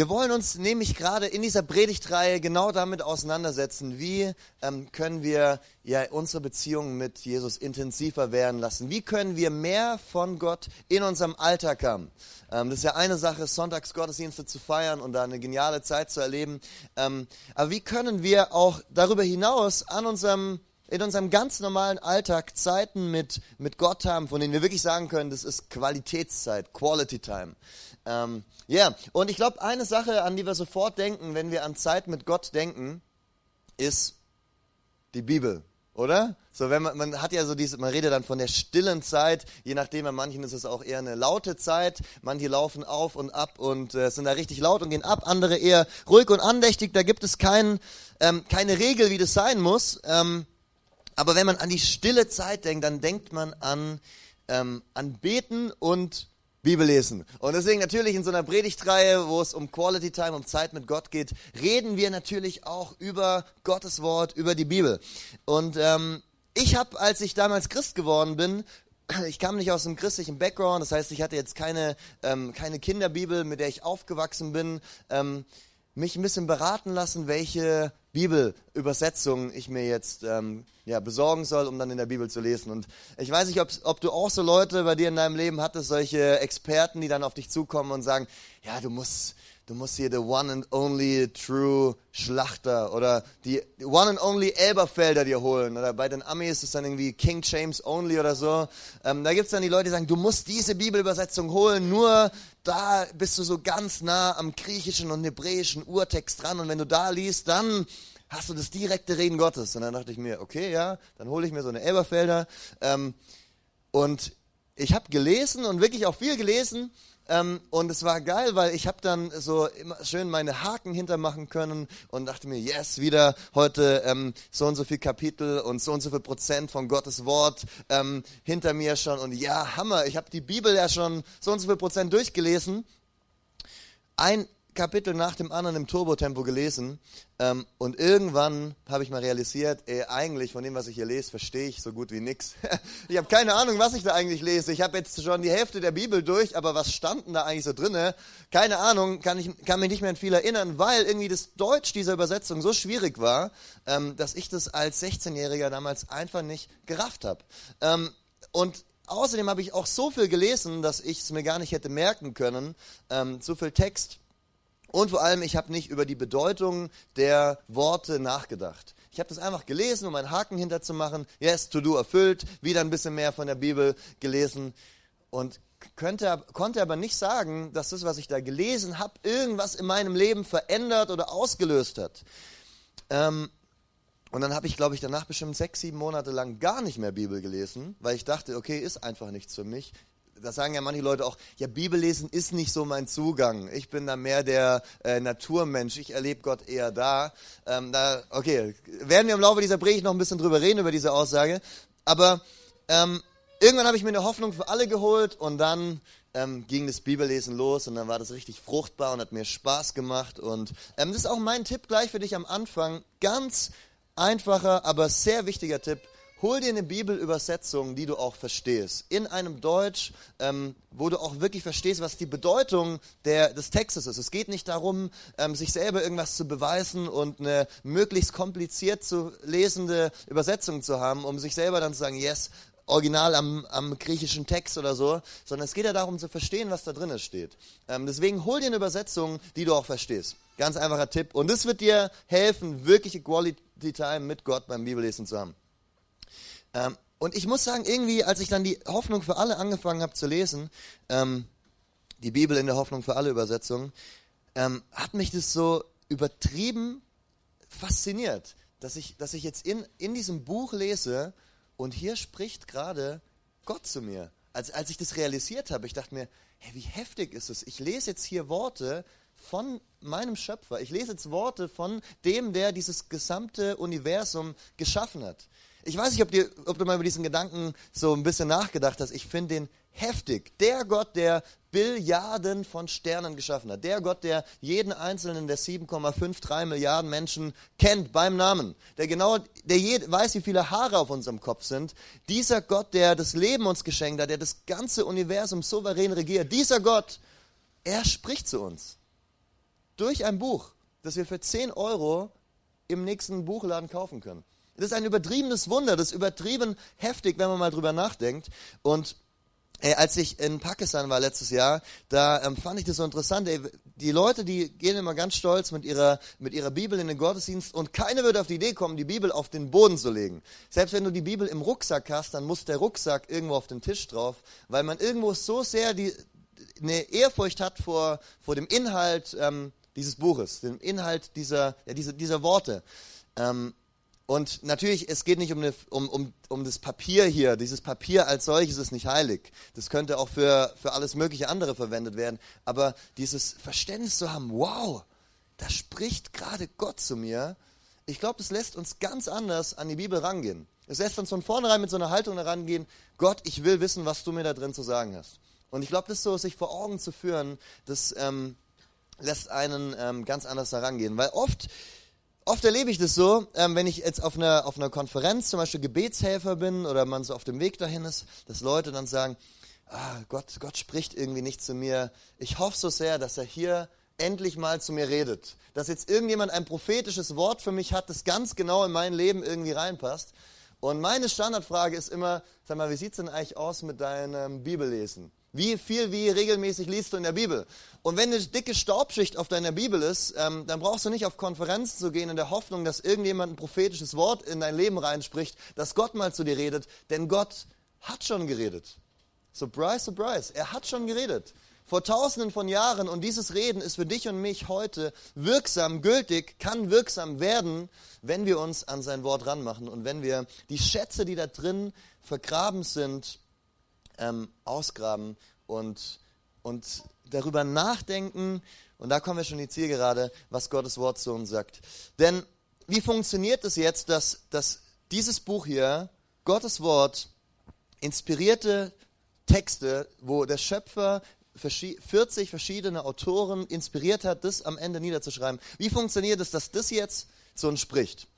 Wir wollen uns nämlich gerade in dieser Predigtreihe genau damit auseinandersetzen, wie ähm, können wir ja unsere Beziehung mit Jesus intensiver werden lassen. Wie können wir mehr von Gott in unserem Alltag haben? Ähm, das ist ja eine Sache, Sonntagsgottesdienste zu feiern und da eine geniale Zeit zu erleben. Ähm, aber wie können wir auch darüber hinaus an unserem in unserem ganz normalen Alltag Zeiten mit, mit Gott haben, von denen wir wirklich sagen können, das ist Qualitätszeit, Quality Time. Ähm, ja, yeah. und ich glaube, eine Sache, an die wir sofort denken, wenn wir an Zeit mit Gott denken, ist die Bibel, oder? So, wenn man, man hat ja so diese, man redet dann von der stillen Zeit, je nachdem, bei manchen ist es auch eher eine laute Zeit, manche laufen auf und ab und äh, sind da richtig laut und gehen ab, andere eher ruhig und andächtig, da gibt es kein, ähm, keine Regel, wie das sein muss. Ähm, aber wenn man an die stille Zeit denkt, dann denkt man an, ähm, an Beten und Bibel lesen. Und deswegen natürlich in so einer Predigtreihe, wo es um Quality Time, um Zeit mit Gott geht, reden wir natürlich auch über Gottes Wort, über die Bibel. Und ähm, ich habe, als ich damals Christ geworden bin, ich kam nicht aus einem christlichen Background, das heißt, ich hatte jetzt keine, ähm, keine Kinderbibel, mit der ich aufgewachsen bin. Ähm, mich ein bisschen beraten lassen, welche Bibelübersetzung ich mir jetzt ähm, ja, besorgen soll, um dann in der Bibel zu lesen. Und ich weiß nicht, ob, ob du auch so Leute bei dir in deinem Leben hattest, solche Experten, die dann auf dich zukommen und sagen, ja, du musst, du musst hier the one and only true Schlachter oder die one and only Elberfelder dir holen. Oder bei den Amis ist es dann irgendwie King James only oder so. Ähm, da gibt es dann die Leute, die sagen, du musst diese Bibelübersetzung holen, nur da bist du so ganz nah am griechischen und hebräischen Urtext dran und wenn du da liest, dann hast du das direkte Reden Gottes. Und dann dachte ich mir, okay, ja, dann hole ich mir so eine Elberfelder. Ähm, und ich habe gelesen und wirklich auch viel gelesen ähm, und es war geil, weil ich habe dann so immer schön meine Haken hintermachen können und dachte mir, yes, wieder heute ähm, so und so viel Kapitel und so und so viel Prozent von Gottes Wort ähm, hinter mir schon. Und ja, Hammer, ich habe die Bibel ja schon so und so viel Prozent durchgelesen. Ein Kapitel nach dem anderen im Turbotempo gelesen ähm, und irgendwann habe ich mal realisiert, ey, eigentlich von dem, was ich hier lese, verstehe ich so gut wie nichts. ich habe keine Ahnung, was ich da eigentlich lese. Ich habe jetzt schon die Hälfte der Bibel durch, aber was standen da eigentlich so drinne? Keine Ahnung, kann, ich, kann mich nicht mehr an viel erinnern, weil irgendwie das Deutsch dieser Übersetzung so schwierig war, ähm, dass ich das als 16-Jähriger damals einfach nicht gerafft habe. Ähm, und außerdem habe ich auch so viel gelesen, dass ich es mir gar nicht hätte merken können, ähm, so viel Text und vor allem, ich habe nicht über die Bedeutung der Worte nachgedacht. Ich habe das einfach gelesen, um einen Haken hinterzumachen. Yes, to do erfüllt. Wieder ein bisschen mehr von der Bibel gelesen. Und könnte, konnte aber nicht sagen, dass das, was ich da gelesen habe, irgendwas in meinem Leben verändert oder ausgelöst hat. Ähm, und dann habe ich, glaube ich, danach bestimmt sechs, sieben Monate lang gar nicht mehr Bibel gelesen, weil ich dachte, okay, ist einfach nichts für mich da sagen ja manche Leute auch, ja, Bibellesen ist nicht so mein Zugang. Ich bin da mehr der äh, Naturmensch. Ich erlebe Gott eher da. Ähm, da. Okay, werden wir im Laufe dieser Predigt noch ein bisschen drüber reden, über diese Aussage. Aber ähm, irgendwann habe ich mir eine Hoffnung für alle geholt und dann ähm, ging das Bibellesen los und dann war das richtig fruchtbar und hat mir Spaß gemacht. Und ähm, das ist auch mein Tipp gleich für dich am Anfang. Ganz einfacher, aber sehr wichtiger Tipp hol dir eine Bibelübersetzung, die du auch verstehst. In einem Deutsch, ähm, wo du auch wirklich verstehst, was die Bedeutung der, des Textes ist. Es geht nicht darum, ähm, sich selber irgendwas zu beweisen und eine möglichst kompliziert zu lesende Übersetzung zu haben, um sich selber dann zu sagen, yes, original am, am griechischen Text oder so, sondern es geht ja darum zu verstehen, was da drin steht. Ähm, deswegen hol dir eine Übersetzung, die du auch verstehst. Ganz einfacher Tipp. Und das wird dir helfen, wirkliche Quality Time mit Gott beim Bibellesen zu haben. Ähm, und ich muss sagen, irgendwie, als ich dann die Hoffnung für alle angefangen habe zu lesen, ähm, die Bibel in der Hoffnung für alle Übersetzung, ähm, hat mich das so übertrieben fasziniert, dass ich, dass ich jetzt in, in diesem Buch lese und hier spricht gerade Gott zu mir. Als, als ich das realisiert habe, ich dachte mir, hey, wie heftig ist es? Ich lese jetzt hier Worte von meinem Schöpfer. Ich lese jetzt Worte von dem, der dieses gesamte Universum geschaffen hat. Ich weiß nicht, ob, dir, ob du mal über diesen Gedanken so ein bisschen nachgedacht hast. Ich finde den heftig. Der Gott, der Billiarden von Sternen geschaffen hat. Der Gott, der jeden einzelnen der 7,53 Milliarden Menschen kennt beim Namen. Der genau, der weiß, wie viele Haare auf unserem Kopf sind. Dieser Gott, der das Leben uns geschenkt hat, der das ganze Universum souverän regiert. Dieser Gott, er spricht zu uns. durch ein Buch, das wir für 10 Euro im nächsten Buchladen kaufen können. Das ist ein übertriebenes Wunder, das ist übertrieben heftig, wenn man mal drüber nachdenkt. Und Ey, als ich in Pakistan war letztes Jahr, da ähm, fand ich das so interessant. Ey, die Leute, die gehen immer ganz stolz mit ihrer, mit ihrer Bibel in den Gottesdienst und keiner würde auf die Idee kommen, die Bibel auf den Boden zu legen. Selbst wenn du die Bibel im Rucksack hast, dann muss der Rucksack irgendwo auf den Tisch drauf, weil man irgendwo so sehr die, eine Ehrfurcht hat vor, vor dem Inhalt ähm, dieses Buches, dem Inhalt dieser, ja, dieser, dieser Worte. Ähm, und natürlich, es geht nicht um, eine, um, um, um das Papier hier. Dieses Papier als solches ist nicht heilig. Das könnte auch für, für alles mögliche andere verwendet werden. Aber dieses Verständnis zu haben, wow, da spricht gerade Gott zu mir. Ich glaube, das lässt uns ganz anders an die Bibel rangehen. Es lässt uns von vornherein mit so einer Haltung herangehen, Gott, ich will wissen, was du mir da drin zu sagen hast. Und ich glaube, das so, sich vor Augen zu führen, das ähm, lässt einen ähm, ganz anders herangehen. Weil oft Oft erlebe ich das so, ähm, wenn ich jetzt auf einer, auf einer Konferenz zum Beispiel Gebetshelfer bin oder man so auf dem Weg dahin ist, dass Leute dann sagen, ah, Gott, Gott spricht irgendwie nicht zu mir. Ich hoffe so sehr, dass er hier endlich mal zu mir redet. Dass jetzt irgendjemand ein prophetisches Wort für mich hat, das ganz genau in mein Leben irgendwie reinpasst. Und meine Standardfrage ist immer, sag mal, wie sieht es denn eigentlich aus mit deinem Bibellesen? Wie viel, wie regelmäßig liest du in der Bibel? Und wenn eine dicke Staubschicht auf deiner Bibel ist, ähm, dann brauchst du nicht auf Konferenzen zu gehen in der Hoffnung, dass irgendjemand ein prophetisches Wort in dein Leben reinspricht, dass Gott mal zu dir redet, denn Gott hat schon geredet. Surprise, surprise, er hat schon geredet. Vor tausenden von Jahren und dieses Reden ist für dich und mich heute wirksam, gültig, kann wirksam werden, wenn wir uns an sein Wort ranmachen und wenn wir die Schätze, die da drin vergraben sind, ähm, ausgraben und, und darüber nachdenken. Und da kommen wir schon in die Zielgerade, was Gottes Wort zu uns sagt. Denn wie funktioniert es jetzt, dass, dass dieses Buch hier, Gottes Wort, inspirierte Texte, wo der Schöpfer 40 verschiedene Autoren inspiriert hat, das am Ende niederzuschreiben. Wie funktioniert es, dass das jetzt so entspricht?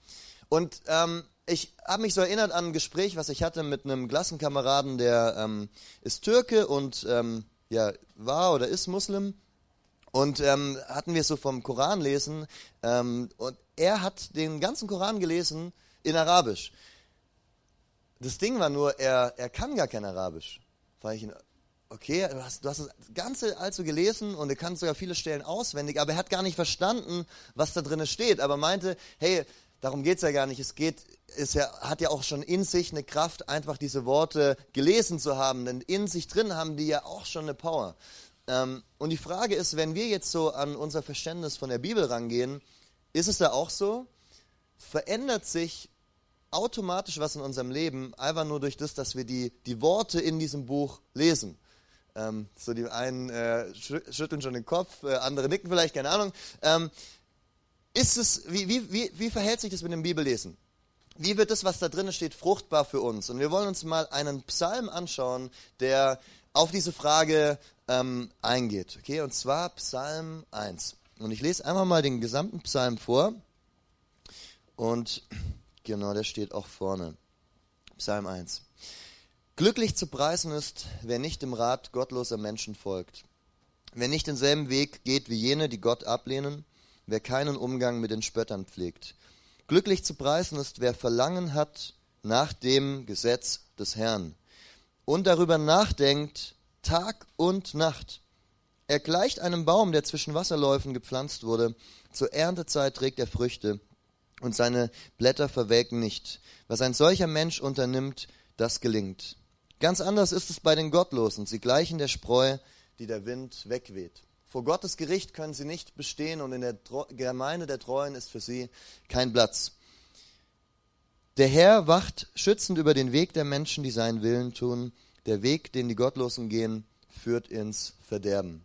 Und ähm, ich habe mich so erinnert an ein Gespräch, was ich hatte mit einem Klassenkameraden, der ähm, ist Türke und ähm, ja, war oder ist Muslim. Und ähm, hatten wir so vom Koran lesen. Ähm, und er hat den ganzen Koran gelesen in Arabisch. Das Ding war nur, er, er kann gar kein Arabisch. War ich, okay, du hast, du hast das Ganze also gelesen und er kann sogar viele Stellen auswendig, aber er hat gar nicht verstanden, was da drin steht. Aber meinte, hey, darum geht es ja gar nicht. Es geht ja, hat ja auch schon in sich eine Kraft, einfach diese Worte gelesen zu haben. Denn in sich drin haben die ja auch schon eine Power. Ähm, und die Frage ist, wenn wir jetzt so an unser Verständnis von der Bibel rangehen, ist es da auch so? Verändert sich automatisch was in unserem Leben, einfach nur durch das, dass wir die, die Worte in diesem Buch lesen? Ähm, so die einen äh, schütteln schon den Kopf, äh, andere nicken vielleicht, keine Ahnung. Ähm, ist es, wie, wie, wie, wie verhält sich das mit dem Bibellesen? wie wird das, was da drin steht, fruchtbar für uns? Und wir wollen uns mal einen Psalm anschauen, der auf diese Frage ähm, eingeht. Okay, und zwar Psalm 1. Und ich lese einmal mal den gesamten Psalm vor. Und genau, der steht auch vorne. Psalm 1. Glücklich zu preisen ist, wer nicht dem Rat gottloser Menschen folgt, wer nicht denselben Weg geht wie jene, die Gott ablehnen, wer keinen Umgang mit den Spöttern pflegt, Glücklich zu preisen ist, wer Verlangen hat nach dem Gesetz des Herrn und darüber nachdenkt Tag und Nacht. Er gleicht einem Baum, der zwischen Wasserläufen gepflanzt wurde. Zur Erntezeit trägt er Früchte und seine Blätter verwelken nicht. Was ein solcher Mensch unternimmt, das gelingt. Ganz anders ist es bei den Gottlosen. Sie gleichen der Spreu, die der Wind wegweht. Vor Gottes Gericht können sie nicht bestehen und in der Gemeinde der Treuen ist für sie kein Platz. Der Herr wacht schützend über den Weg der Menschen, die seinen Willen tun. Der Weg, den die Gottlosen gehen, führt ins Verderben.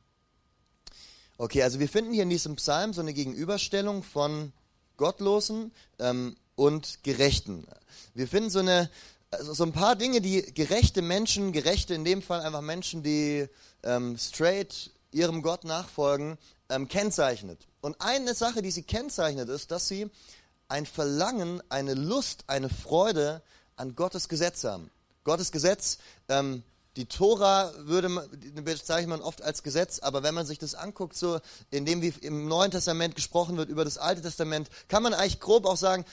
Okay, also wir finden hier in diesem Psalm so eine Gegenüberstellung von Gottlosen ähm, und Gerechten. Wir finden so eine also so ein paar Dinge, die gerechte Menschen, gerechte in dem Fall einfach Menschen, die ähm, straight ihrem Gott nachfolgen, ähm, kennzeichnet. Und eine Sache, die sie kennzeichnet, ist, dass sie ein Verlangen, eine Lust, eine Freude an Gottes Gesetz haben. Gottes Gesetz, ähm, die Tora würde man, bezeichnet man oft als Gesetz, aber wenn man sich das anguckt, so in dem wie im Neuen Testament gesprochen wird über das Alte Testament, kann man eigentlich grob auch sagen,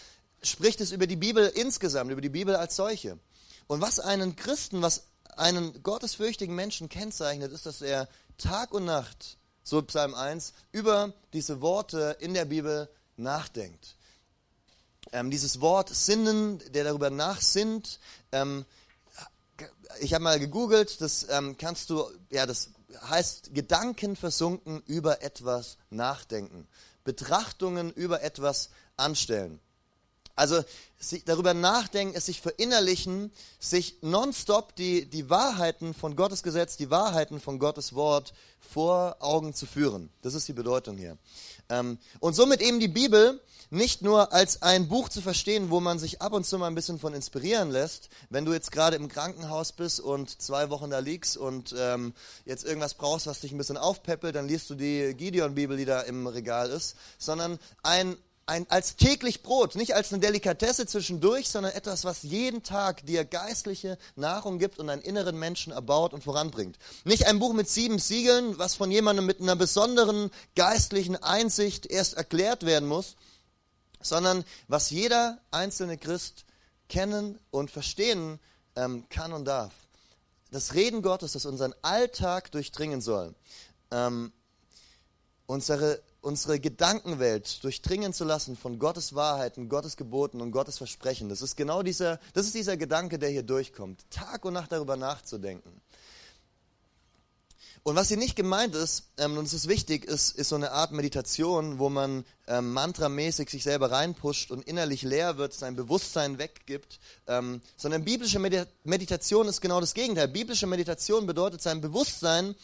spricht es über die Bibel insgesamt, über die Bibel als solche. Und was einen Christen, was einen gottesfürchtigen Menschen kennzeichnet, ist, dass er Tag und Nacht, so Psalm 1, über diese Worte in der Bibel nachdenkt. Ähm, dieses Wort Sinnen, der darüber nachsinnt, ähm, ich habe mal gegoogelt, das ähm, kannst du, ja, das heißt Gedanken versunken über etwas nachdenken, Betrachtungen über etwas anstellen. Also darüber nachdenken, es sich verinnerlichen, sich nonstop die, die Wahrheiten von Gottes Gesetz, die Wahrheiten von Gottes Wort vor Augen zu führen. Das ist die Bedeutung hier. Ähm, und somit eben die Bibel nicht nur als ein Buch zu verstehen, wo man sich ab und zu mal ein bisschen von inspirieren lässt, wenn du jetzt gerade im Krankenhaus bist und zwei Wochen da liegst und ähm, jetzt irgendwas brauchst, was dich ein bisschen aufpeppelt, dann liest du die Gideon-Bibel, die da im Regal ist, sondern ein ein, als täglich Brot, nicht als eine Delikatesse zwischendurch, sondern etwas, was jeden Tag dir geistliche Nahrung gibt und einen inneren Menschen erbaut und voranbringt. Nicht ein Buch mit sieben Siegeln, was von jemandem mit einer besonderen geistlichen Einsicht erst erklärt werden muss, sondern was jeder einzelne Christ kennen und verstehen ähm, kann und darf. Das Reden Gottes, das unseren Alltag durchdringen soll. Ähm, unsere unsere Gedankenwelt durchdringen zu lassen von Gottes Wahrheiten, Gottes Geboten und Gottes Versprechen. Das ist genau dieser, das ist dieser Gedanke, der hier durchkommt. Tag und Nacht darüber nachzudenken. Und was hier nicht gemeint ist, ähm, und es ist wichtig, ist, ist so eine Art Meditation, wo man ähm, mantramäßig sich selber reinpusht und innerlich leer wird, sein Bewusstsein weggibt, ähm, sondern biblische Meditation ist genau das Gegenteil. Biblische Meditation bedeutet sein Bewusstsein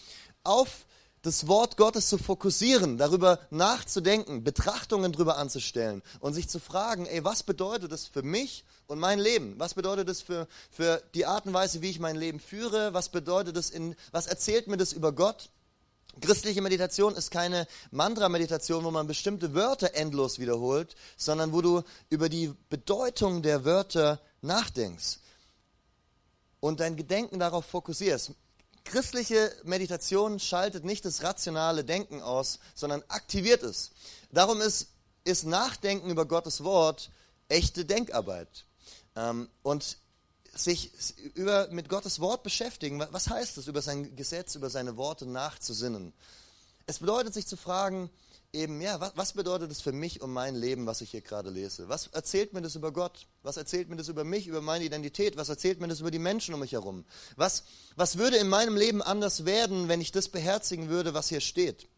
auf das Wort Gottes zu fokussieren, darüber nachzudenken, Betrachtungen darüber anzustellen und sich zu fragen, ey, was bedeutet das für mich und mein Leben? Was bedeutet das für, für die Art und Weise, wie ich mein Leben führe? Was bedeutet das in, was erzählt mir das über Gott? Christliche Meditation ist keine Mantra-Meditation, wo man bestimmte Wörter endlos wiederholt, sondern wo du über die Bedeutung der Wörter nachdenkst und dein Gedenken darauf fokussierst. Christliche Meditation schaltet nicht das rationale Denken aus, sondern aktiviert es. Darum ist, ist Nachdenken über Gottes Wort echte Denkarbeit. Ähm, und sich über, mit Gottes Wort beschäftigen, was heißt es, über sein Gesetz, über seine Worte nachzusinnen? Es bedeutet, sich zu fragen, eben, ja, was, was bedeutet es für mich und mein Leben, was ich hier gerade lese? Was erzählt mir das über Gott? Was erzählt mir das über mich, über meine Identität? Was erzählt mir das über die Menschen um mich herum? Was, was würde in meinem Leben anders werden, wenn ich das beherzigen würde, was hier steht?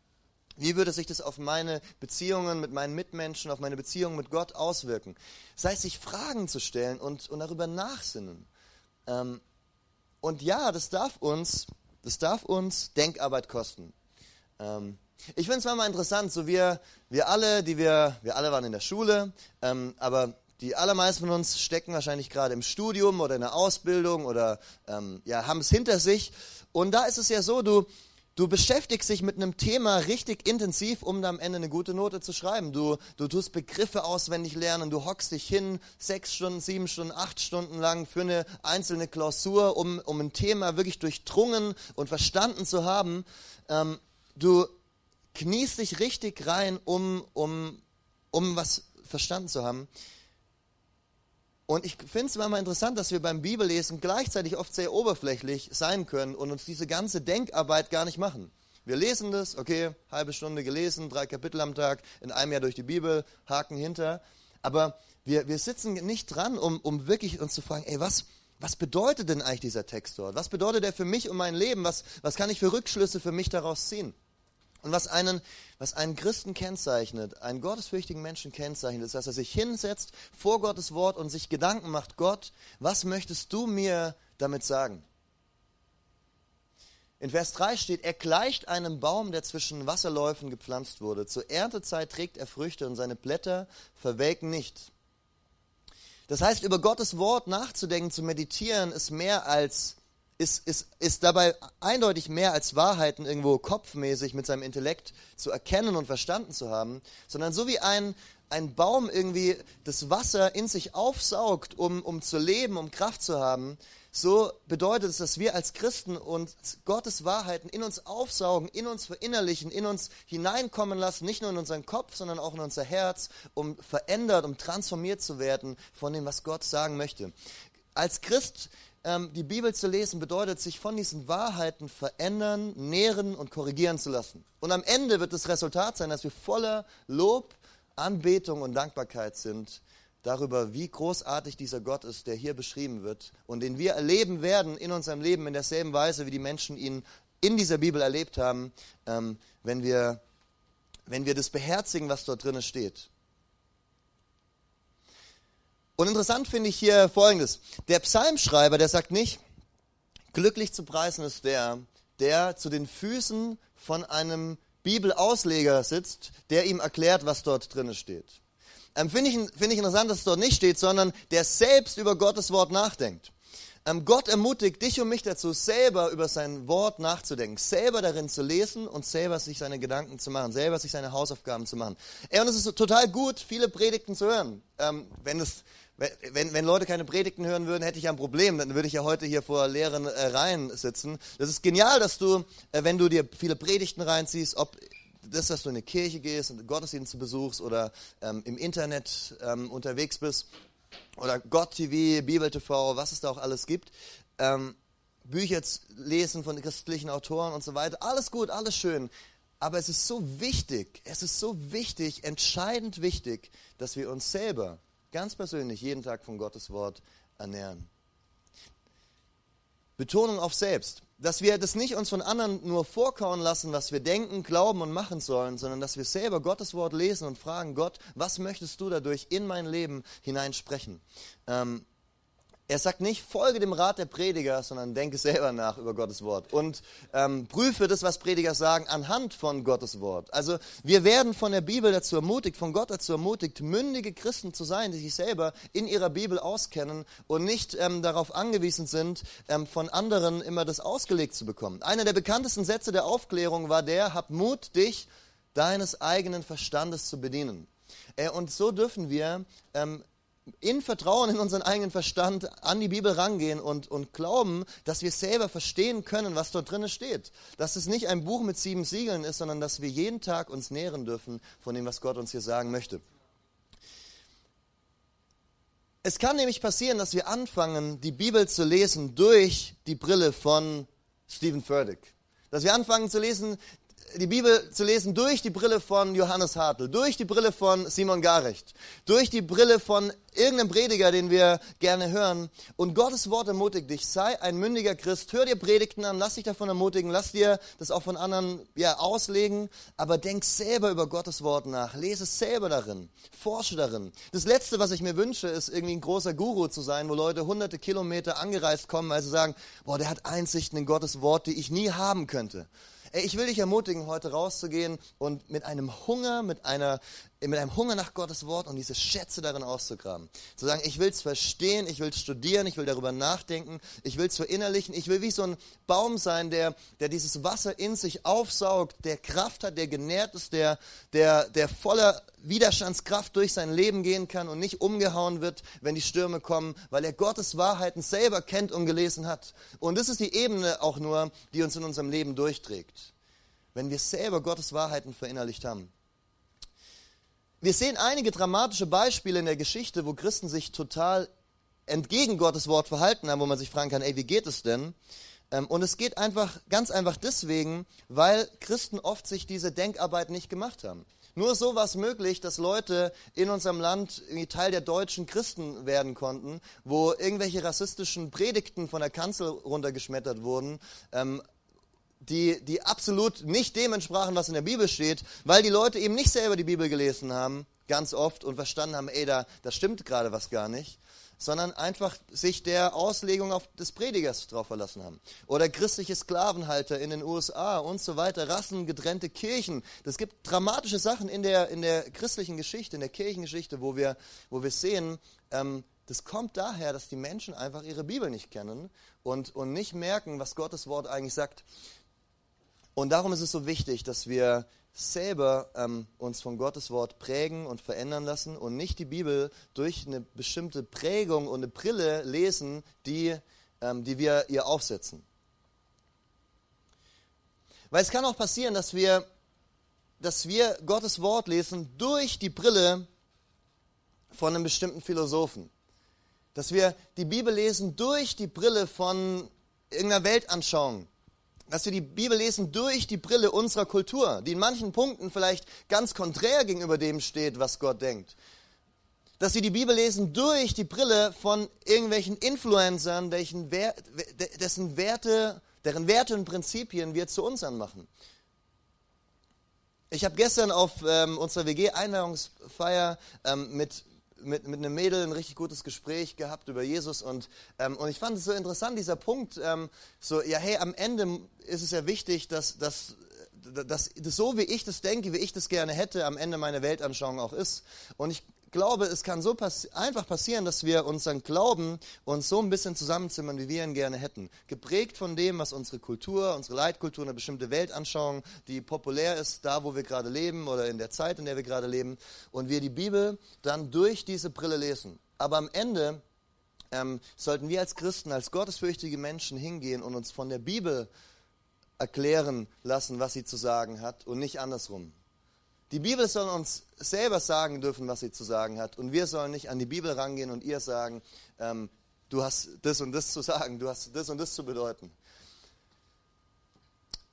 Wie würde sich das auf meine Beziehungen mit meinen Mitmenschen, auf meine Beziehungen mit Gott auswirken? Sei es sich Fragen zu stellen und, und darüber nachsinnen. Ähm, und ja, das darf uns, das darf uns Denkarbeit kosten. Ähm, ich finde es manchmal interessant, so wir, wir alle, die wir, wir alle waren in der Schule, ähm, aber die allermeisten von uns stecken wahrscheinlich gerade im Studium oder in der Ausbildung oder ähm, ja, haben es hinter sich. Und da ist es ja so, du, du beschäftigst dich mit einem Thema richtig intensiv, um da am Ende eine gute Note zu schreiben. Du, du tust Begriffe auswendig lernen, du hockst dich hin, sechs Stunden, sieben Stunden, acht Stunden lang für eine einzelne Klausur, um, um ein Thema wirklich durchdrungen und verstanden zu haben. Ähm, du kniest dich richtig rein, um, um, um was verstanden zu haben. Und ich finde es immer interessant, dass wir beim Bibellesen gleichzeitig oft sehr oberflächlich sein können und uns diese ganze Denkarbeit gar nicht machen. Wir lesen das, okay, halbe Stunde gelesen, drei Kapitel am Tag, in einem Jahr durch die Bibel, Haken hinter. Aber wir, wir sitzen nicht dran, um, um wirklich uns zu fragen, ey, was, was bedeutet denn eigentlich dieser Text dort? Was bedeutet er für mich und mein Leben? Was, was kann ich für Rückschlüsse für mich daraus ziehen? Und was einen, was einen Christen kennzeichnet, einen gottesfürchtigen Menschen kennzeichnet, ist, dass er sich hinsetzt vor Gottes Wort und sich Gedanken macht, Gott, was möchtest du mir damit sagen? In Vers 3 steht, er gleicht einem Baum, der zwischen Wasserläufen gepflanzt wurde. Zur Erntezeit trägt er Früchte und seine Blätter verwelken nicht. Das heißt, über Gottes Wort nachzudenken, zu meditieren, ist mehr als ist, ist, ist dabei eindeutig mehr als Wahrheiten irgendwo kopfmäßig mit seinem Intellekt zu erkennen und verstanden zu haben, sondern so wie ein, ein Baum irgendwie das Wasser in sich aufsaugt, um, um zu leben, um Kraft zu haben, so bedeutet es, dass wir als Christen uns Gottes Wahrheiten in uns aufsaugen, in uns verinnerlichen, in uns hineinkommen lassen, nicht nur in unseren Kopf, sondern auch in unser Herz, um verändert, um transformiert zu werden von dem, was Gott sagen möchte. Als Christ ähm, die Bibel zu lesen, bedeutet, sich von diesen Wahrheiten verändern, nähren und korrigieren zu lassen. Und am Ende wird das Resultat sein, dass wir voller Lob, Anbetung und Dankbarkeit sind darüber, wie großartig dieser Gott ist, der hier beschrieben wird und den wir erleben werden in unserem Leben in derselben Weise, wie die Menschen ihn in dieser Bibel erlebt haben, ähm, wenn, wir, wenn wir das beherzigen, was dort drin steht. Und interessant finde ich hier Folgendes. Der Psalmschreiber, der sagt nicht, glücklich zu preisen ist der, der zu den Füßen von einem Bibelausleger sitzt, der ihm erklärt, was dort drin steht ähm, finde ich, find ich interessant, dass es dort nicht steht, sondern der selbst über Gottes Wort nachdenkt. Ähm, Gott ermutigt dich und mich dazu, selber über sein Wort nachzudenken, selber darin zu lesen und selber sich seine Gedanken zu machen, selber sich seine Hausaufgaben zu machen. Ey, und es ist total gut, viele Predigten zu hören. Ähm, wenn es wenn, wenn Leute keine Predigten hören würden, hätte ich ja ein Problem. Dann würde ich ja heute hier vor leeren äh, Reihen sitzen. Das ist genial, dass du, äh, wenn du dir viele Predigten reinziehst, ob das, dass du in eine Kirche gehst und Gottesdienste besuchst oder ähm, im Internet ähm, unterwegs bist oder Gott TV, Bibel TV, was es da auch alles gibt, ähm, Bücher lesen von christlichen Autoren und so weiter, alles gut, alles schön. Aber es ist so wichtig, es ist so wichtig, entscheidend wichtig, dass wir uns selber ganz persönlich jeden Tag von Gottes Wort ernähren. Betonung auf selbst dass wir das nicht uns von anderen nur vorkauen lassen, was wir denken, glauben und machen sollen, sondern dass wir selber Gottes Wort lesen und fragen, Gott, was möchtest du dadurch in mein Leben hineinsprechen? Ähm, er sagt nicht, folge dem Rat der Prediger, sondern denke selber nach über Gottes Wort und ähm, prüfe das, was Prediger sagen, anhand von Gottes Wort. Also wir werden von der Bibel dazu ermutigt, von Gott dazu ermutigt, mündige Christen zu sein, die sich selber in ihrer Bibel auskennen und nicht ähm, darauf angewiesen sind, ähm, von anderen immer das ausgelegt zu bekommen. Einer der bekanntesten Sätze der Aufklärung war der, hab Mut, dich deines eigenen Verstandes zu bedienen. Äh, und so dürfen wir ähm, in Vertrauen in unseren eigenen Verstand an die Bibel rangehen und, und glauben, dass wir selber verstehen können, was dort drin steht. Dass es nicht ein Buch mit sieben Siegeln ist, sondern dass wir jeden Tag uns nähren dürfen von dem, was Gott uns hier sagen möchte. Es kann nämlich passieren, dass wir anfangen, die Bibel zu lesen durch die Brille von Stephen Furtick. Dass wir anfangen zu lesen die Bibel zu lesen durch die Brille von Johannes Hartl, durch die Brille von Simon Garecht, durch die Brille von irgendeinem Prediger, den wir gerne hören. Und Gottes Wort ermutigt dich, sei ein mündiger Christ, hör dir Predigten an, lass dich davon ermutigen, lass dir das auch von anderen ja, auslegen, aber denk selber über Gottes Wort nach, lese selber darin, forsche darin. Das Letzte, was ich mir wünsche, ist irgendwie ein großer Guru zu sein, wo Leute hunderte Kilometer angereist kommen, weil sie sagen, boah, der hat Einsichten in Gottes Wort, die ich nie haben könnte. Ey, ich will dich ermutigen, heute rauszugehen und mit einem Hunger, mit einer, mit einem Hunger nach Gottes Wort und diese Schätze darin auszugraben. Zu sagen, ich will es verstehen, ich will es studieren, ich will darüber nachdenken, ich will es verinnerlichen, ich will wie so ein Baum sein, der, der dieses Wasser in sich aufsaugt, der Kraft hat, der genährt ist, der, der, der voller Widerstandskraft durch sein Leben gehen kann und nicht umgehauen wird, wenn die Stürme kommen, weil er Gottes Wahrheiten selber kennt und gelesen hat. Und das ist die Ebene auch nur, die uns in unserem Leben durchträgt. Wenn wir selber Gottes Wahrheiten verinnerlicht haben. Wir sehen einige dramatische Beispiele in der Geschichte, wo Christen sich total entgegen Gottes Wort verhalten haben, wo man sich fragen kann, ey, wie geht es denn? Ähm, und es geht einfach, ganz einfach deswegen, weil Christen oft sich diese Denkarbeit nicht gemacht haben. Nur so war es möglich, dass Leute in unserem Land Teil der deutschen Christen werden konnten, wo irgendwelche rassistischen Predigten von der Kanzel runtergeschmettert wurden, ähm, die, die absolut nicht dem entsprachen, was in der Bibel steht, weil die Leute eben nicht selber die Bibel gelesen haben, ganz oft, und verstanden haben, ey, da, da stimmt gerade was gar nicht sondern einfach sich der Auslegung auf des Predigers drauf verlassen haben. Oder christliche Sklavenhalter in den USA und so weiter, rassengetrennte Kirchen. Das gibt dramatische Sachen in der, in der christlichen Geschichte, in der Kirchengeschichte, wo wir, wo wir sehen, ähm, das kommt daher, dass die Menschen einfach ihre Bibel nicht kennen und, und nicht merken, was Gottes Wort eigentlich sagt. Und darum ist es so wichtig, dass wir selber ähm, uns von Gottes Wort prägen und verändern lassen und nicht die Bibel durch eine bestimmte Prägung und eine Brille lesen, die, ähm, die wir ihr aufsetzen. Weil es kann auch passieren, dass wir, dass wir Gottes Wort lesen durch die Brille von einem bestimmten Philosophen. Dass wir die Bibel lesen durch die Brille von irgendeiner Weltanschauung dass wir die Bibel lesen durch die Brille unserer Kultur, die in manchen Punkten vielleicht ganz konträr gegenüber dem steht, was Gott denkt. Dass wir die Bibel lesen durch die Brille von irgendwelchen Influencern, dessen Werte, deren Werte und Prinzipien wir zu uns anmachen. Ich habe gestern auf ähm, unserer WG-Einweihungsfeier ähm, mit mit, mit einem Mädel ein richtig gutes Gespräch gehabt über Jesus und, ähm, und ich fand es so interessant, dieser Punkt, ähm, so, ja, hey, am Ende ist es ja wichtig, dass, dass, dass, dass so wie ich das denke, wie ich das gerne hätte, am Ende meine Weltanschauung auch ist. Und ich glaube, es kann so passi einfach passieren, dass wir unseren Glauben uns so ein bisschen zusammenzimmern, wie wir ihn gerne hätten. Geprägt von dem, was unsere Kultur, unsere Leitkultur, eine bestimmte Weltanschauung, die populär ist, da wo wir gerade leben oder in der Zeit, in der wir gerade leben. Und wir die Bibel dann durch diese Brille lesen. Aber am Ende ähm, sollten wir als Christen, als gottesfürchtige Menschen hingehen und uns von der Bibel erklären lassen, was sie zu sagen hat und nicht andersrum. Die Bibel soll uns selber sagen dürfen, was sie zu sagen hat. Und wir sollen nicht an die Bibel rangehen und ihr sagen, ähm, du hast das und das zu sagen, du hast das und das zu bedeuten.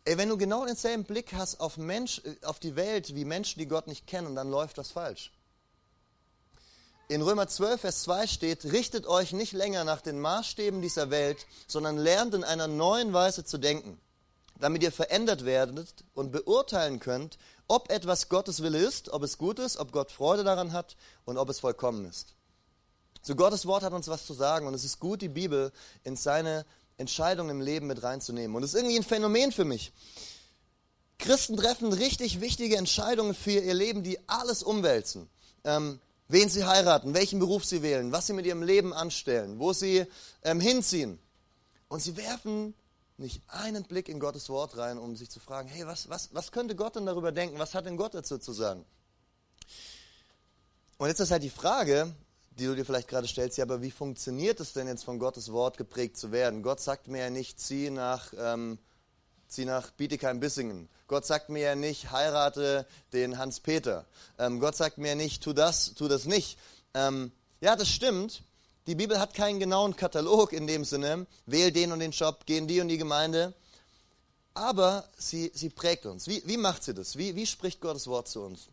Ey, wenn du genau denselben Blick hast auf, Mensch, auf die Welt wie Menschen, die Gott nicht kennen, dann läuft das falsch. In Römer 12, Vers 2 steht, richtet euch nicht länger nach den Maßstäben dieser Welt, sondern lernt in einer neuen Weise zu denken, damit ihr verändert werdet und beurteilen könnt, ob etwas Gottes Wille ist, ob es gut ist, ob Gott Freude daran hat und ob es vollkommen ist. So Gottes Wort hat uns was zu sagen und es ist gut, die Bibel in seine Entscheidungen im Leben mit reinzunehmen. Und es ist irgendwie ein Phänomen für mich. Christen treffen richtig wichtige Entscheidungen für ihr Leben, die alles umwälzen. Ähm, wen sie heiraten, welchen Beruf sie wählen, was sie mit ihrem Leben anstellen, wo sie ähm, hinziehen. Und sie werfen nicht einen Blick in Gottes Wort rein, um sich zu fragen, hey, was, was, was könnte Gott denn darüber denken? Was hat denn Gott dazu zu sagen? Und jetzt ist halt die Frage, die du dir vielleicht gerade stellst, ja, aber wie funktioniert es denn jetzt von Gottes Wort geprägt zu werden? Gott sagt mir ja nicht, zieh nach, ähm, zieh nach Bietigheim-Bissingen. Gott sagt mir ja nicht, heirate den Hans-Peter. Ähm, Gott sagt mir ja nicht, tu das, tu das nicht. Ähm, ja, das stimmt. Die Bibel hat keinen genauen Katalog in dem Sinne, wähl den und den Job, geh in die und die Gemeinde. Aber sie, sie prägt uns. Wie, wie macht sie das? Wie, wie spricht Gottes Wort zu uns?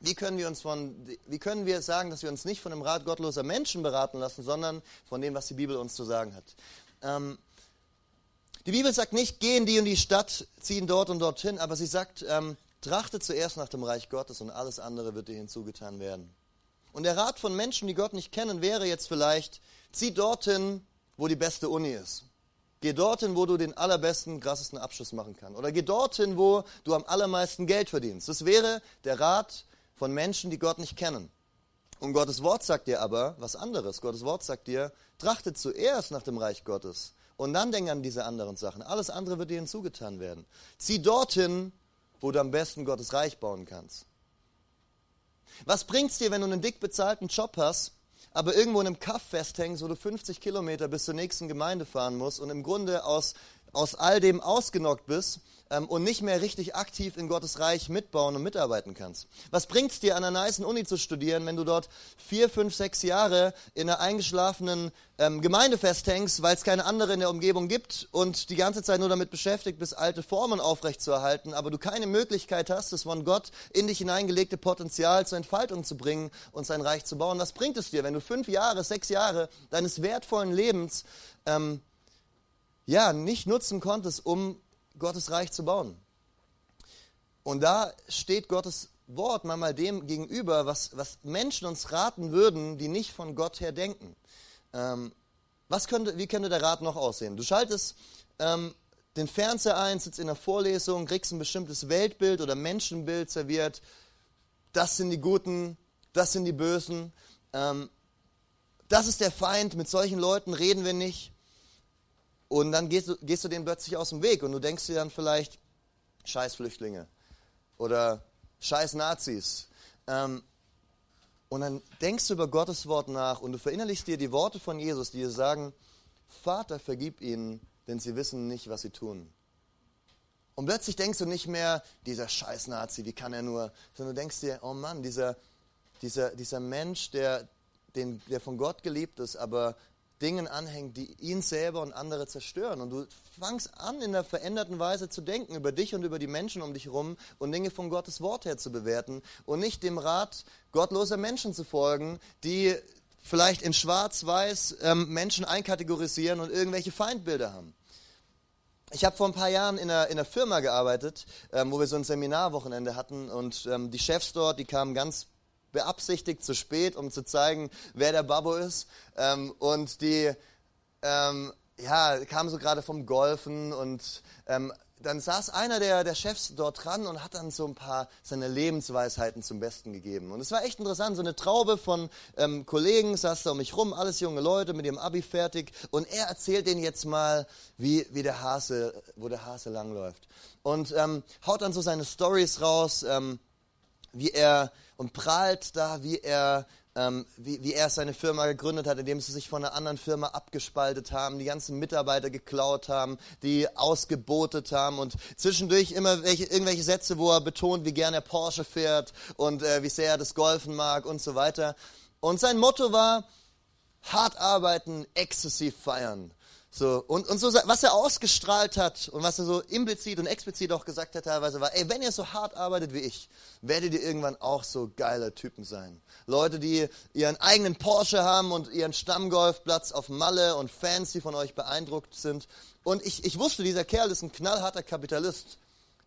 Wie können, wir uns von, wie können wir sagen, dass wir uns nicht von dem Rat gottloser Menschen beraten lassen, sondern von dem, was die Bibel uns zu sagen hat? Ähm, die Bibel sagt nicht, geh in die und die Stadt, ziehen dort und dorthin, aber sie sagt, ähm, trachte zuerst nach dem Reich Gottes und alles andere wird dir hinzugetan werden. Und der Rat von Menschen, die Gott nicht kennen, wäre jetzt vielleicht, zieh dorthin, wo die beste Uni ist. Geh dorthin, wo du den allerbesten, krassesten Abschluss machen kannst. Oder geh dorthin, wo du am allermeisten Geld verdienst. Das wäre der Rat von Menschen, die Gott nicht kennen. Und Gottes Wort sagt dir aber was anderes. Gottes Wort sagt dir, trachte zuerst nach dem Reich Gottes und dann denk an diese anderen Sachen. Alles andere wird dir hinzugetan werden. Zieh dorthin, wo du am besten Gottes Reich bauen kannst. Was bringt es dir, wenn du einen dick bezahlten Job hast, aber irgendwo in einem Kaff festhängst, wo du 50 Kilometer bis zur nächsten Gemeinde fahren musst und im Grunde aus, aus all dem ausgenockt bist ähm, und nicht mehr richtig aktiv in Gottes Reich mitbauen und mitarbeiten kannst? Was bringt es dir, an einer nice Uni zu studieren, wenn du dort vier, fünf, sechs Jahre in einer eingeschlafenen ähm, Gemeinde festhängst, weil es keine andere in der Umgebung gibt und die ganze Zeit nur damit beschäftigt bist, alte Formen aufrechtzuerhalten, aber du keine Möglichkeit hast, das von Gott in dich hineingelegte Potenzial zur Entfaltung zu bringen und sein Reich zu bauen? Was bringt es dir, wenn du fünf Jahre, sechs Jahre deines wertvollen Lebens ähm, ja, nicht nutzen konntest, um Gottes Reich zu bauen. Und da steht Gottes Wort manchmal dem gegenüber, was, was Menschen uns raten würden, die nicht von Gott her denken. Ähm, was könnte, wie könnte der Rat noch aussehen? Du schaltest ähm, den Fernseher ein, sitzt in der Vorlesung, kriegst ein bestimmtes Weltbild oder Menschenbild serviert. Das sind die Guten, das sind die Bösen. Ähm, das ist der Feind, mit solchen Leuten reden wir nicht. Und dann gehst du, gehst du denen plötzlich aus dem Weg und du denkst dir dann vielleicht, scheiß Flüchtlinge. oder scheiß Nazis. Ähm, und dann denkst du über Gottes Wort nach und du verinnerlichst dir die Worte von Jesus, die dir sagen, Vater, vergib ihnen, denn sie wissen nicht, was sie tun. Und plötzlich denkst du nicht mehr, dieser scheiß Nazi, wie kann er nur, sondern du denkst dir, oh Mann, dieser, dieser, dieser Mensch, der, den, der von Gott geliebt ist, aber Dingen anhängt, die ihn selber und andere zerstören. Und du fangst an, in einer veränderten Weise zu denken über dich und über die Menschen um dich herum und Dinge von Gottes Wort her zu bewerten und nicht dem Rat gottloser Menschen zu folgen, die vielleicht in Schwarz-Weiß ähm, Menschen einkategorisieren und irgendwelche Feindbilder haben. Ich habe vor ein paar Jahren in einer, in einer Firma gearbeitet, ähm, wo wir so ein Seminarwochenende hatten und ähm, die Chefs dort, die kamen ganz beabsichtigt zu spät, um zu zeigen, wer der Babbo ist. Ähm, und die ähm, ja, kamen so gerade vom Golfen und ähm, dann saß einer der, der Chefs dort dran und hat dann so ein paar seine Lebensweisheiten zum Besten gegeben. Und es war echt interessant, so eine Traube von ähm, Kollegen saß da um mich rum, alles junge Leute mit ihrem Abi fertig. Und er erzählt denen jetzt mal, wie, wie der Hase, wo der Hase langläuft. Und ähm, haut dann so seine Stories raus, ähm, wie er und prahlt da, wie er, ähm, wie, wie er seine Firma gegründet hat, indem sie sich von einer anderen Firma abgespaltet haben, die ganzen Mitarbeiter geklaut haben, die ausgebotet haben und zwischendurch immer welche, irgendwelche Sätze, wo er betont, wie gern er Porsche fährt und äh, wie sehr er das Golfen mag und so weiter. Und sein Motto war, hart arbeiten, exzessiv feiern. So, und, und so, was er ausgestrahlt hat und was er so implizit und explizit auch gesagt hat teilweise war, ey, wenn ihr so hart arbeitet wie ich, werdet ihr irgendwann auch so geile Typen sein. Leute, die ihren eigenen Porsche haben und ihren Stammgolfplatz auf Malle und Fans, die von euch beeindruckt sind. Und ich, ich wusste, dieser Kerl ist ein knallharter Kapitalist.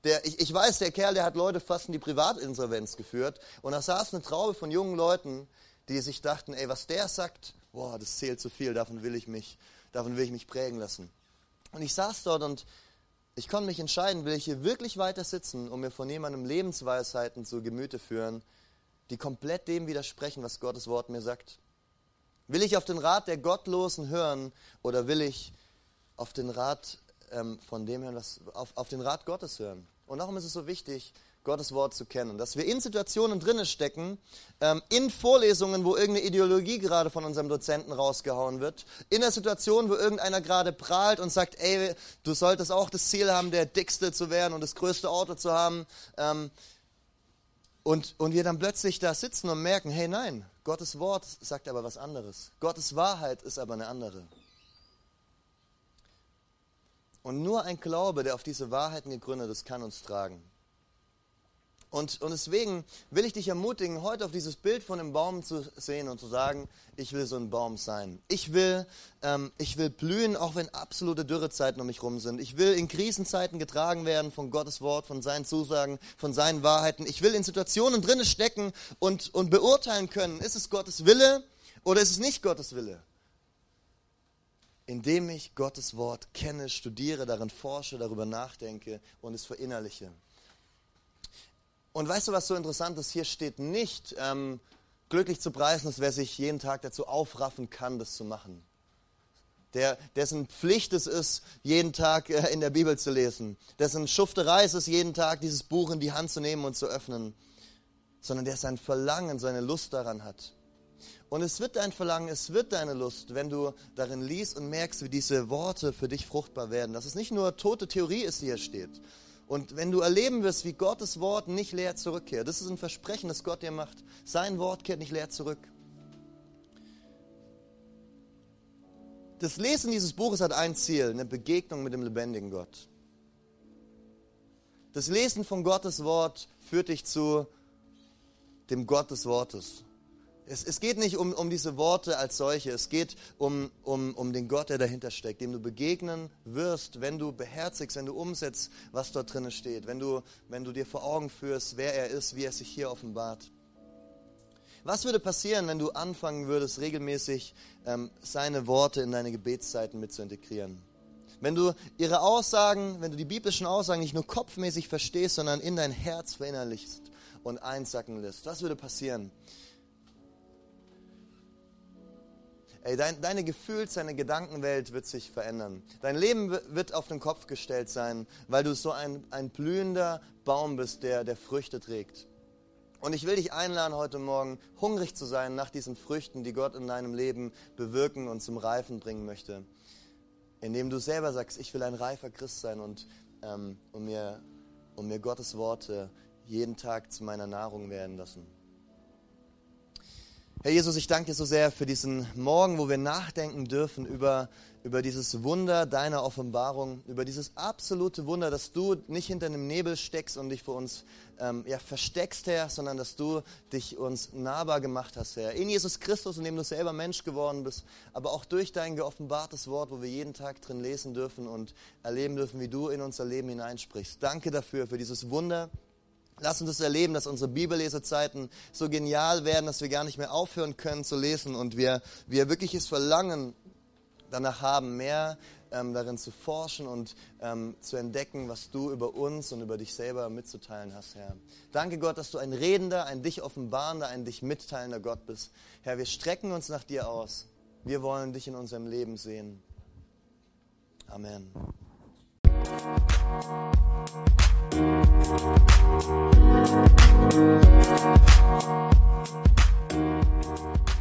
Der, ich, ich weiß, der Kerl, der hat Leute fast in die Privatinsolvenz geführt. Und da saß eine Traube von jungen Leuten, die sich dachten, ey, was der sagt, boah, das zählt zu viel, davon will ich mich davon will ich mich prägen lassen. Und ich saß dort und ich konnte mich entscheiden, will ich hier wirklich weiter sitzen und mir von jemandem Lebensweisheiten zu Gemüte führen, die komplett dem widersprechen, was Gottes Wort mir sagt. Will ich auf den Rat der Gottlosen hören oder will ich auf den Rat ähm, von dem hören, was, auf, auf den Rat Gottes hören? Und darum ist es so wichtig, Gottes Wort zu kennen. Dass wir in Situationen drinne stecken, ähm, in Vorlesungen, wo irgendeine Ideologie gerade von unserem Dozenten rausgehauen wird, in der Situation, wo irgendeiner gerade prahlt und sagt, ey, du solltest auch das Ziel haben, der Dickste zu werden und das größte Auto zu haben. Ähm, und, und wir dann plötzlich da sitzen und merken, hey nein, Gottes Wort sagt aber was anderes. Gottes Wahrheit ist aber eine andere. Und nur ein Glaube, der auf diese Wahrheiten gegründet ist, kann uns tragen. Und, und deswegen will ich dich ermutigen, heute auf dieses Bild von einem Baum zu sehen und zu sagen, ich will so ein Baum sein. Ich will, ähm, ich will blühen, auch wenn absolute Dürrezeiten um mich rum sind. Ich will in Krisenzeiten getragen werden von Gottes Wort, von seinen Zusagen, von seinen Wahrheiten. Ich will in Situationen drinnen stecken und, und beurteilen können, ist es Gottes Wille oder ist es nicht Gottes Wille? Indem ich Gottes Wort kenne, studiere, darin forsche, darüber nachdenke und es verinnerliche. Und weißt du, was so interessant ist? Hier steht nicht, ähm, glücklich zu preisen ist, wer sich jeden Tag dazu aufraffen kann, das zu machen. Der, dessen Pflicht es ist, jeden Tag äh, in der Bibel zu lesen. Dessen Schufterei es ist, jeden Tag dieses Buch in die Hand zu nehmen und zu öffnen. Sondern der sein Verlangen, seine Lust daran hat. Und es wird dein Verlangen, es wird deine Lust, wenn du darin liest und merkst, wie diese Worte für dich fruchtbar werden. Dass es nicht nur tote Theorie ist, die hier steht, und wenn du erleben wirst, wie Gottes Wort nicht leer zurückkehrt, das ist ein Versprechen, das Gott dir macht. Sein Wort kehrt nicht leer zurück. Das Lesen dieses Buches hat ein Ziel, eine Begegnung mit dem lebendigen Gott. Das Lesen von Gottes Wort führt dich zu dem Gott des Wortes. Es, es geht nicht um, um diese Worte als solche, es geht um, um, um den Gott, der dahinter steckt, dem du begegnen wirst, wenn du beherzigst, wenn du umsetzt, was dort drin steht, wenn du, wenn du dir vor Augen führst, wer er ist, wie er sich hier offenbart. Was würde passieren, wenn du anfangen würdest, regelmäßig ähm, seine Worte in deine Gebetszeiten mit zu integrieren? Wenn du ihre Aussagen, wenn du die biblischen Aussagen nicht nur kopfmäßig verstehst, sondern in dein Herz verinnerlichst und einsacken lässt, was würde passieren? Ey, dein, deine Gefühls-, deine Gedankenwelt wird sich verändern. Dein Leben wird auf den Kopf gestellt sein, weil du so ein, ein blühender Baum bist, der, der Früchte trägt. Und ich will dich einladen, heute Morgen hungrig zu sein nach diesen Früchten, die Gott in deinem Leben bewirken und zum Reifen bringen möchte. Indem du selber sagst, ich will ein reifer Christ sein und, ähm, und, mir, und mir Gottes Worte jeden Tag zu meiner Nahrung werden lassen. Herr Jesus, ich danke dir so sehr für diesen Morgen, wo wir nachdenken dürfen über, über dieses Wunder deiner Offenbarung, über dieses absolute Wunder, dass du nicht hinter einem Nebel steckst und dich vor uns ähm, ja, versteckst, Herr, sondern dass du dich uns nahbar gemacht hast, Herr. In Jesus Christus, in dem du selber Mensch geworden bist, aber auch durch dein geoffenbartes Wort, wo wir jeden Tag drin lesen dürfen und erleben dürfen, wie du in unser Leben hineinsprichst. Danke dafür, für dieses Wunder Lass uns das erleben, dass unsere Bibellesezeiten so genial werden, dass wir gar nicht mehr aufhören können zu lesen und wir, wir wirkliches Verlangen danach haben, mehr ähm, darin zu forschen und ähm, zu entdecken, was du über uns und über dich selber mitzuteilen hast, Herr. Danke Gott, dass du ein redender, ein dich offenbarender, ein dich mitteilender Gott bist. Herr, wir strecken uns nach dir aus. Wir wollen dich in unserem Leben sehen. Amen. Thank you.